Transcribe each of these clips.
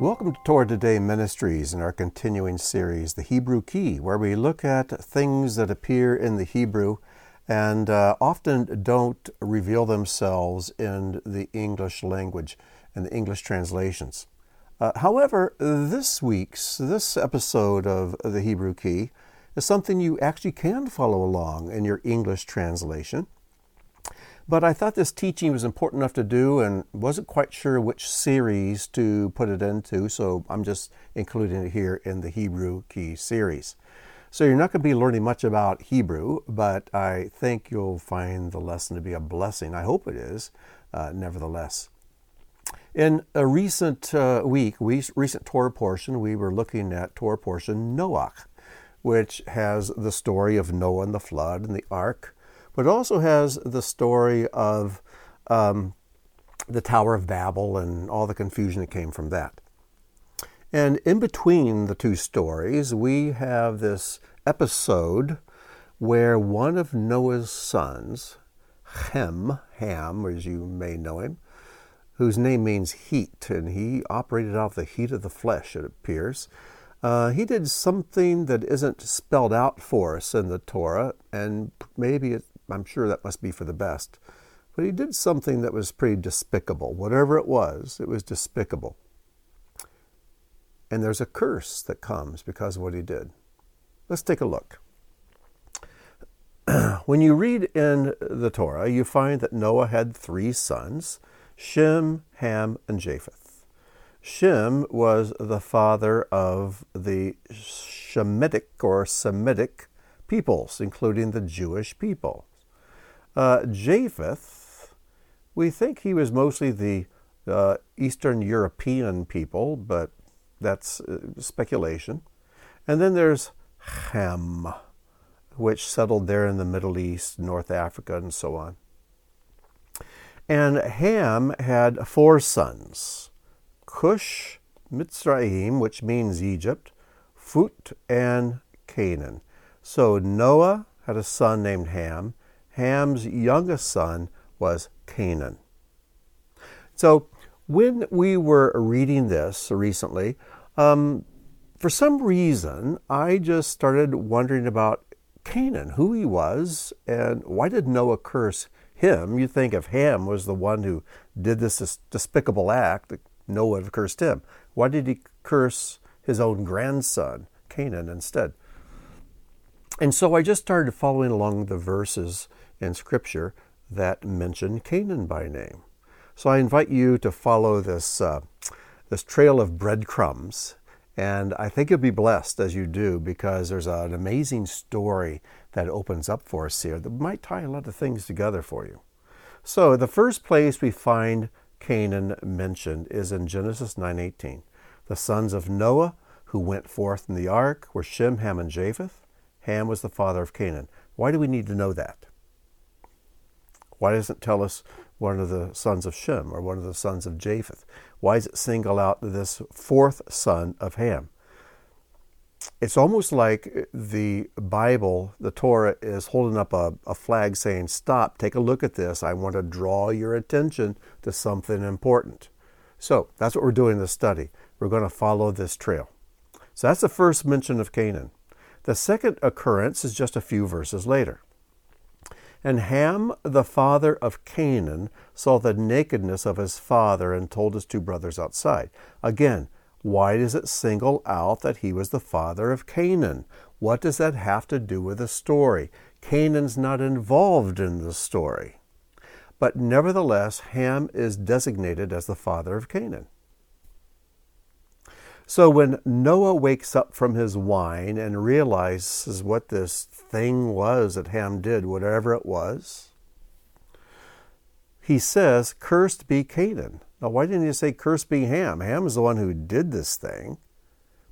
Welcome to Torah Today Ministries in our continuing series, The Hebrew Key, where we look at things that appear in the Hebrew and uh, often don't reveal themselves in the English language and the English translations. Uh, however, this week's, this episode of The Hebrew Key is something you actually can follow along in your English translation. But I thought this teaching was important enough to do and wasn't quite sure which series to put it into, so I'm just including it here in the Hebrew Key series. So you're not going to be learning much about Hebrew, but I think you'll find the lesson to be a blessing. I hope it is, uh, nevertheless. In a recent uh, week, we, recent Torah portion, we were looking at Torah portion Noach, which has the story of Noah and the flood and the ark but it also has the story of um, the Tower of Babel and all the confusion that came from that. And in between the two stories, we have this episode where one of Noah's sons, Ham, Ham, as you may know him, whose name means heat, and he operated off the heat of the flesh, it appears. Uh, he did something that isn't spelled out for us in the Torah, and maybe it I'm sure that must be for the best. But he did something that was pretty despicable. Whatever it was, it was despicable. And there's a curse that comes because of what he did. Let's take a look. when you read in the Torah, you find that Noah had three sons Shem, Ham, and Japheth. Shem was the father of the Shemitic or Semitic peoples, including the Jewish people. Uh, Japheth, we think he was mostly the uh, Eastern European people, but that's uh, speculation. And then there's Ham, which settled there in the Middle East, North Africa, and so on. And Ham had four sons Cush, Mitzrayim, which means Egypt, Phut, and Canaan. So Noah had a son named Ham, Ham's youngest son was Canaan. So when we were reading this recently, um, for some reason, I just started wondering about Canaan, who he was, and why did Noah curse him? You think if Ham was the one who did this despicable act, Noah would have cursed him. Why did he curse his own grandson, Canaan, instead? And so I just started following along the verses in Scripture that mention Canaan by name. So I invite you to follow this, uh, this trail of breadcrumbs. And I think you'll be blessed as you do because there's an amazing story that opens up for us here that might tie a lot of things together for you. So the first place we find Canaan mentioned is in Genesis 9:18. The sons of Noah who went forth in the ark were Shem, Ham, and Japheth. Ham was the father of Canaan. Why do we need to know that? Why doesn't it tell us one of the sons of Shem or one of the sons of Japheth? Why does it single out this fourth son of Ham? It's almost like the Bible, the Torah, is holding up a, a flag saying, Stop, take a look at this. I want to draw your attention to something important. So that's what we're doing in this study. We're going to follow this trail. So that's the first mention of Canaan. The second occurrence is just a few verses later. And Ham, the father of Canaan, saw the nakedness of his father and told his two brothers outside. Again, why does it single out that he was the father of Canaan? What does that have to do with the story? Canaan's not involved in the story. But nevertheless, Ham is designated as the father of Canaan. So when Noah wakes up from his wine and realizes what this thing was that Ham did, whatever it was, he says, Cursed be Canaan. Now, why didn't he say, Cursed be Ham? Ham is the one who did this thing.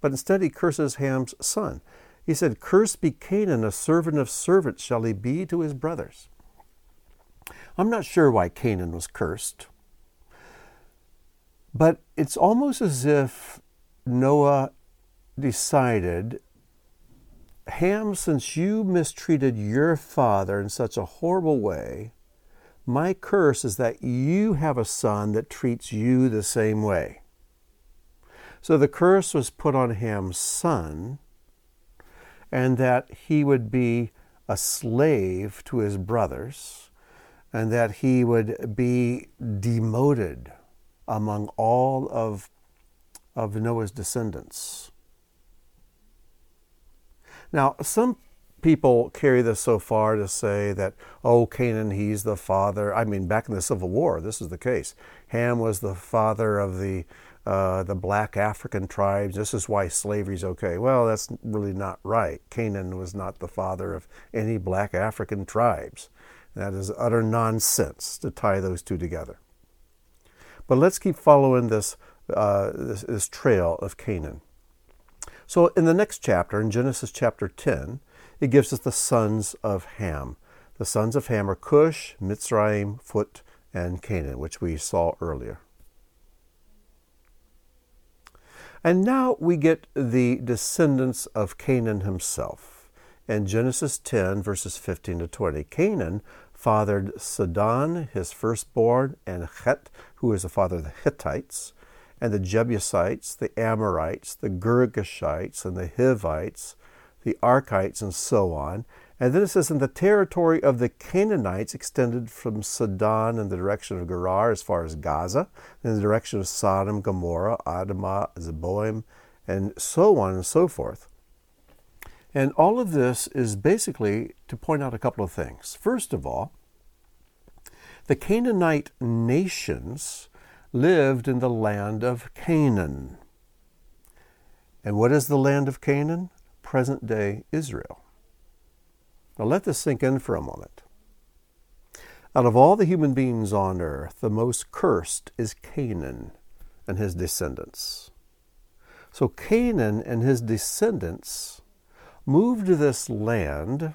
But instead, he curses Ham's son. He said, Cursed be Canaan, a servant of servants shall he be to his brothers. I'm not sure why Canaan was cursed. But it's almost as if Noah decided, Ham, since you mistreated your father in such a horrible way, my curse is that you have a son that treats you the same way. So the curse was put on Ham's son, and that he would be a slave to his brothers, and that he would be demoted among all of, of Noah's descendants. Now, some people carry this so far to say that, oh, Canaan, he's the father. I mean, back in the Civil War, this is the case. Ham was the father of the uh, the black African tribes. This is why slavery is okay. Well, that's really not right. Canaan was not the father of any black African tribes. That is utter nonsense to tie those two together. But let's keep following this, uh, this, this trail of Canaan. So, in the next chapter, in Genesis chapter 10, it gives us the sons of Ham. The sons of Ham are Cush, Mitzrayim, Phut, and Canaan, which we saw earlier. And now we get the descendants of Canaan himself. In Genesis 10, verses 15 to 20, Canaan fathered Sidon, his firstborn, and Het, who is the father of the Hittites, and the Jebusites, the Amorites, the Girgashites, and the Hivites, the Arkites, and so on. And then it says, and the territory of the Canaanites extended from Sidon in the direction of Gerar as far as Gaza, in the direction of Sodom, Gomorrah, Admah, Zeboim, and so on and so forth. And all of this is basically to point out a couple of things. First of all, the Canaanite nations lived in the land of Canaan. And what is the land of Canaan? Present day Israel. Now let this sink in for a moment. Out of all the human beings on earth, the most cursed is Canaan and his descendants. So Canaan and his descendants moved to this land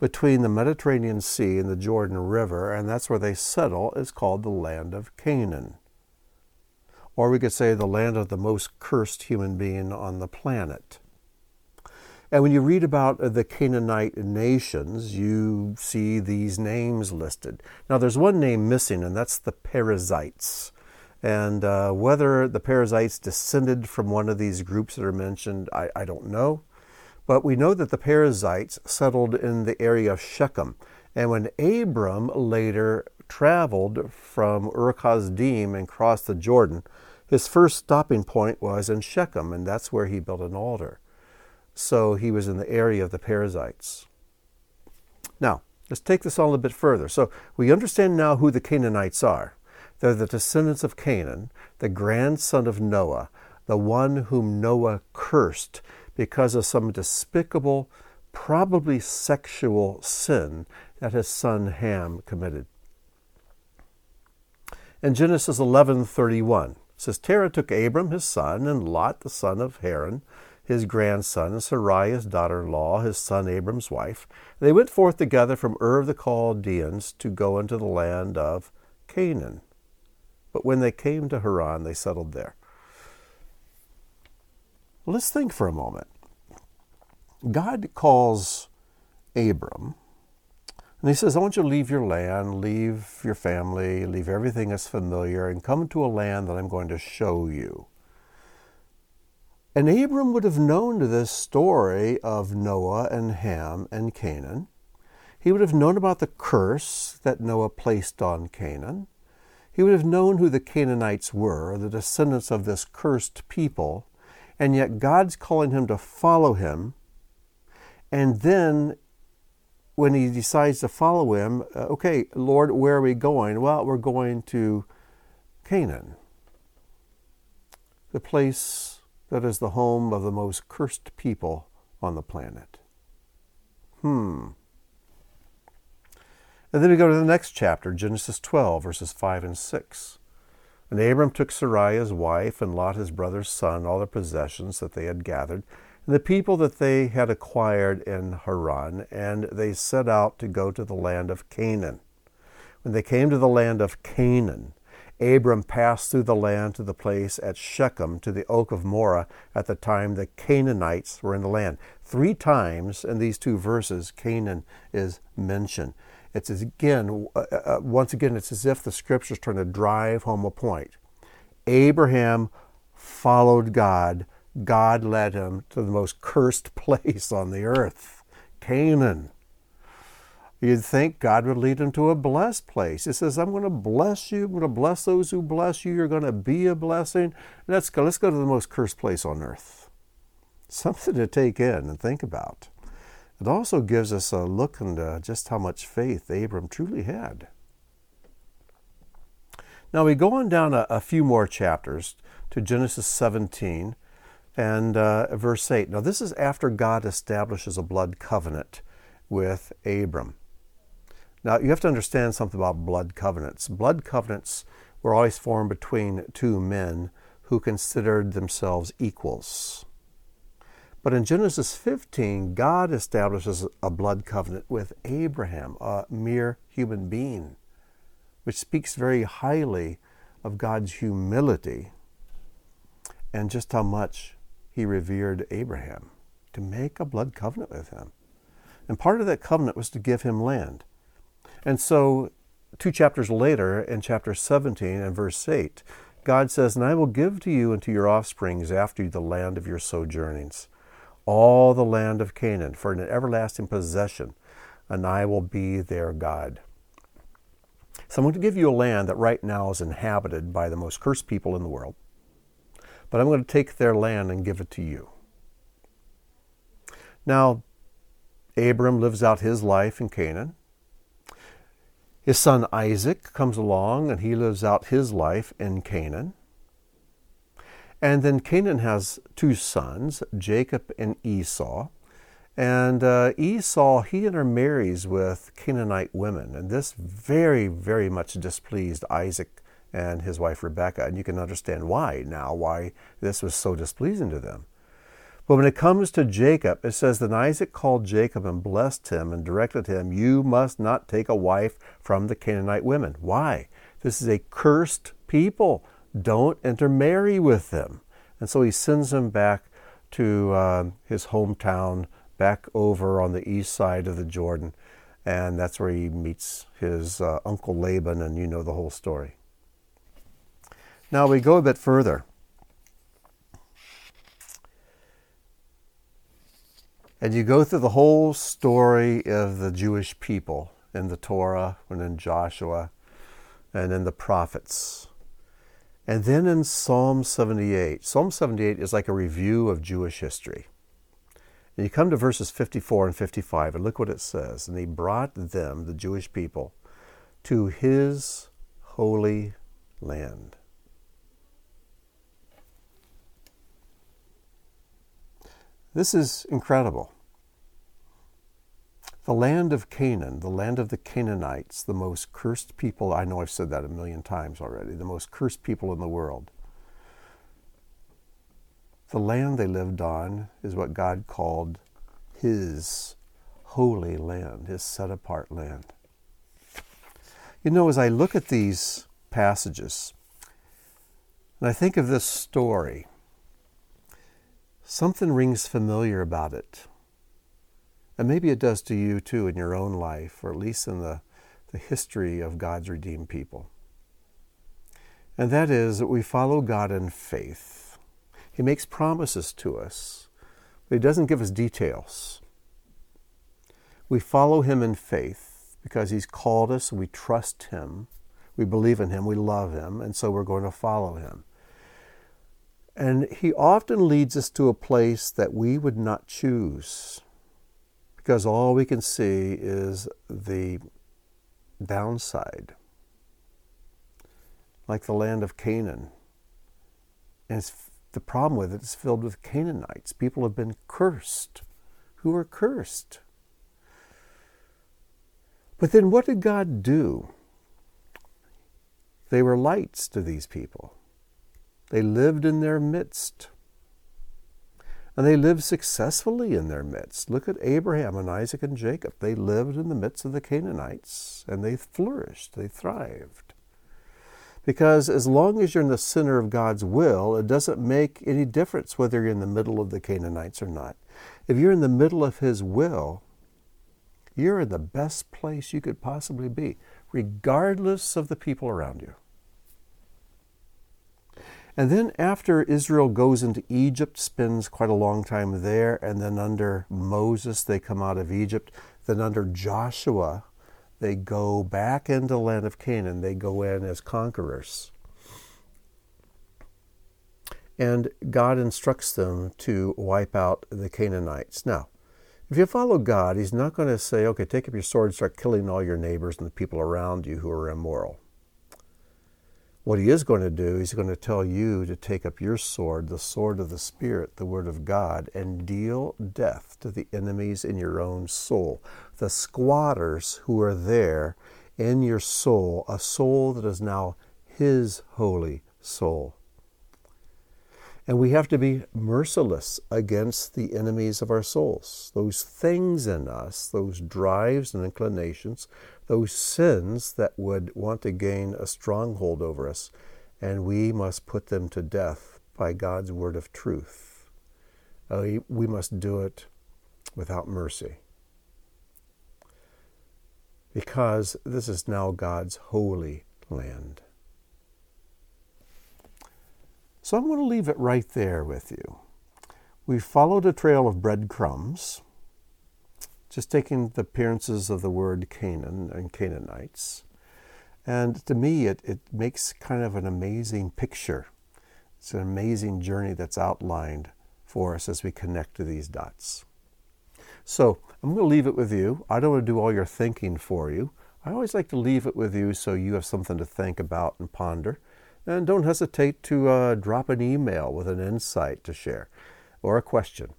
between the Mediterranean Sea and the Jordan River, and that's where they settle. It's called the land of Canaan. Or we could say the land of the most cursed human being on the planet. And when you read about the Canaanite nations, you see these names listed. Now, there's one name missing, and that's the Perizzites. And uh, whether the Perizzites descended from one of these groups that are mentioned, I, I don't know. But we know that the Perizzites settled in the area of Shechem. And when Abram later traveled from Ur Kasdim and crossed the Jordan, his first stopping point was in Shechem, and that's where he built an altar. So he was in the area of the Perizzites. Now, let's take this all a bit further. So we understand now who the Canaanites are. They're the descendants of Canaan, the grandson of Noah, the one whom Noah cursed because of some despicable, probably sexual sin that his son Ham committed. In Genesis 11:31 says Terah took Abram his son and Lot the son of Haran his grandson, and Sarai, his daughter in law, his son Abram's wife. They went forth together from Ur of the Chaldeans to go into the land of Canaan. But when they came to Haran, they settled there. let's think for a moment. God calls Abram, and he says, I want you to leave your land, leave your family, leave everything that's familiar, and come to a land that I'm going to show you. And Abram would have known this story of Noah and Ham and Canaan. He would have known about the curse that Noah placed on Canaan. He would have known who the Canaanites were, the descendants of this cursed people. And yet God's calling him to follow him. And then when he decides to follow him, uh, okay, Lord, where are we going? Well, we're going to Canaan, the place that is the home of the most cursed people on the planet. Hmm. And then we go to the next chapter, Genesis 12, verses 5 and 6. And Abram took Sarai his wife, and Lot his brother's son, all their possessions that they had gathered, the people that they had acquired in Haran, and they set out to go to the land of Canaan. When they came to the land of Canaan, Abram passed through the land to the place at Shechem to the oak of Moreh at the time the Canaanites were in the land. Three times in these two verses, Canaan is mentioned. It's again, uh, uh, uh, once again, it's as if the scripture's trying to drive home a point. Abraham followed God, God led him to the most cursed place on the earth, Canaan. You'd think God would lead him to a blessed place. He says, I'm going to bless you. I'm going to bless those who bless you. You're going to be a blessing. Let's go. Let's go to the most cursed place on earth. Something to take in and think about. It also gives us a look into just how much faith Abram truly had. Now we go on down a, a few more chapters to Genesis 17 and uh, verse 8. Now, this is after God establishes a blood covenant with Abram. Now, you have to understand something about blood covenants. Blood covenants were always formed between two men who considered themselves equals. But in Genesis 15, God establishes a blood covenant with Abraham, a mere human being, which speaks very highly of God's humility and just how much he revered Abraham to make a blood covenant with him. And part of that covenant was to give him land. And so, two chapters later, in chapter 17 and verse 8, God says, And I will give to you and to your offsprings after you the land of your sojournings all the land of Canaan for an everlasting possession, and I will be their God. So I'm going to give you a land that right now is inhabited by the most cursed people in the world, but I'm going to take their land and give it to you. Now, Abram lives out his life in Canaan. His son Isaac comes along and he lives out his life in Canaan. And then Canaan has two sons, Jacob and Esau. And uh, Esau, he intermarries with Canaanite women. And this very, very much displeased Isaac and his wife Rebecca. And you can understand why now, why this was so displeasing to them. But when it comes to Jacob, it says, Then Isaac called Jacob and blessed him and directed him, You must not take a wife from the Canaanite women. Why? This is a cursed people. Don't intermarry with them. And so he sends him back to uh, his hometown, back over on the east side of the Jordan. And that's where he meets his uh, uncle Laban, and you know the whole story. Now we go a bit further. And you go through the whole story of the Jewish people in the Torah and in Joshua and in the prophets. And then in Psalm 78, Psalm 78 is like a review of Jewish history. And you come to verses 54 and 55, and look what it says. And he brought them, the Jewish people, to his holy land. This is incredible. The land of Canaan, the land of the Canaanites, the most cursed people, I know I've said that a million times already, the most cursed people in the world. The land they lived on is what God called His holy land, His set apart land. You know, as I look at these passages, and I think of this story, something rings familiar about it. And maybe it does to you too in your own life, or at least in the, the history of God's redeemed people. And that is that we follow God in faith. He makes promises to us, but He doesn't give us details. We follow Him in faith because He's called us, we trust Him, we believe in Him, we love Him, and so we're going to follow Him. And He often leads us to a place that we would not choose because all we can see is the downside, like the land of Canaan. And the problem with it is filled with Canaanites. People have been cursed, who are cursed. But then what did God do? They were lights to these people. They lived in their midst. And they lived successfully in their midst. Look at Abraham and Isaac and Jacob. They lived in the midst of the Canaanites and they flourished, they thrived. Because as long as you're in the center of God's will, it doesn't make any difference whether you're in the middle of the Canaanites or not. If you're in the middle of His will, you're in the best place you could possibly be, regardless of the people around you. And then after Israel goes into Egypt, spends quite a long time there, and then under Moses they come out of Egypt. Then under Joshua they go back into the land of Canaan. They go in as conquerors. And God instructs them to wipe out the Canaanites. Now, if you follow God, He's not going to say, okay, take up your sword and start killing all your neighbors and the people around you who are immoral. What he is going to do, he's going to tell you to take up your sword, the sword of the Spirit, the Word of God, and deal death to the enemies in your own soul, the squatters who are there in your soul, a soul that is now his holy soul. And we have to be merciless against the enemies of our souls, those things in us, those drives and inclinations, those sins that would want to gain a stronghold over us. And we must put them to death by God's word of truth. Uh, we must do it without mercy. Because this is now God's holy land. So I'm going to leave it right there with you. We followed a trail of breadcrumbs, just taking the appearances of the word Canaan and Canaanites. And to me, it, it makes kind of an amazing picture. It's an amazing journey that's outlined for us as we connect to these dots. So I'm going to leave it with you. I don't want to do all your thinking for you. I always like to leave it with you so you have something to think about and ponder. And don't hesitate to uh, drop an email with an insight to share or a question.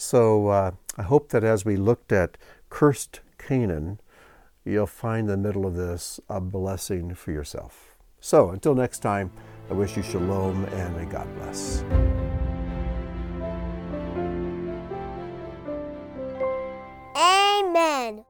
So uh, I hope that as we looked at cursed Canaan, you'll find the middle of this a blessing for yourself. So until next time, I wish you shalom and may God bless. Amen.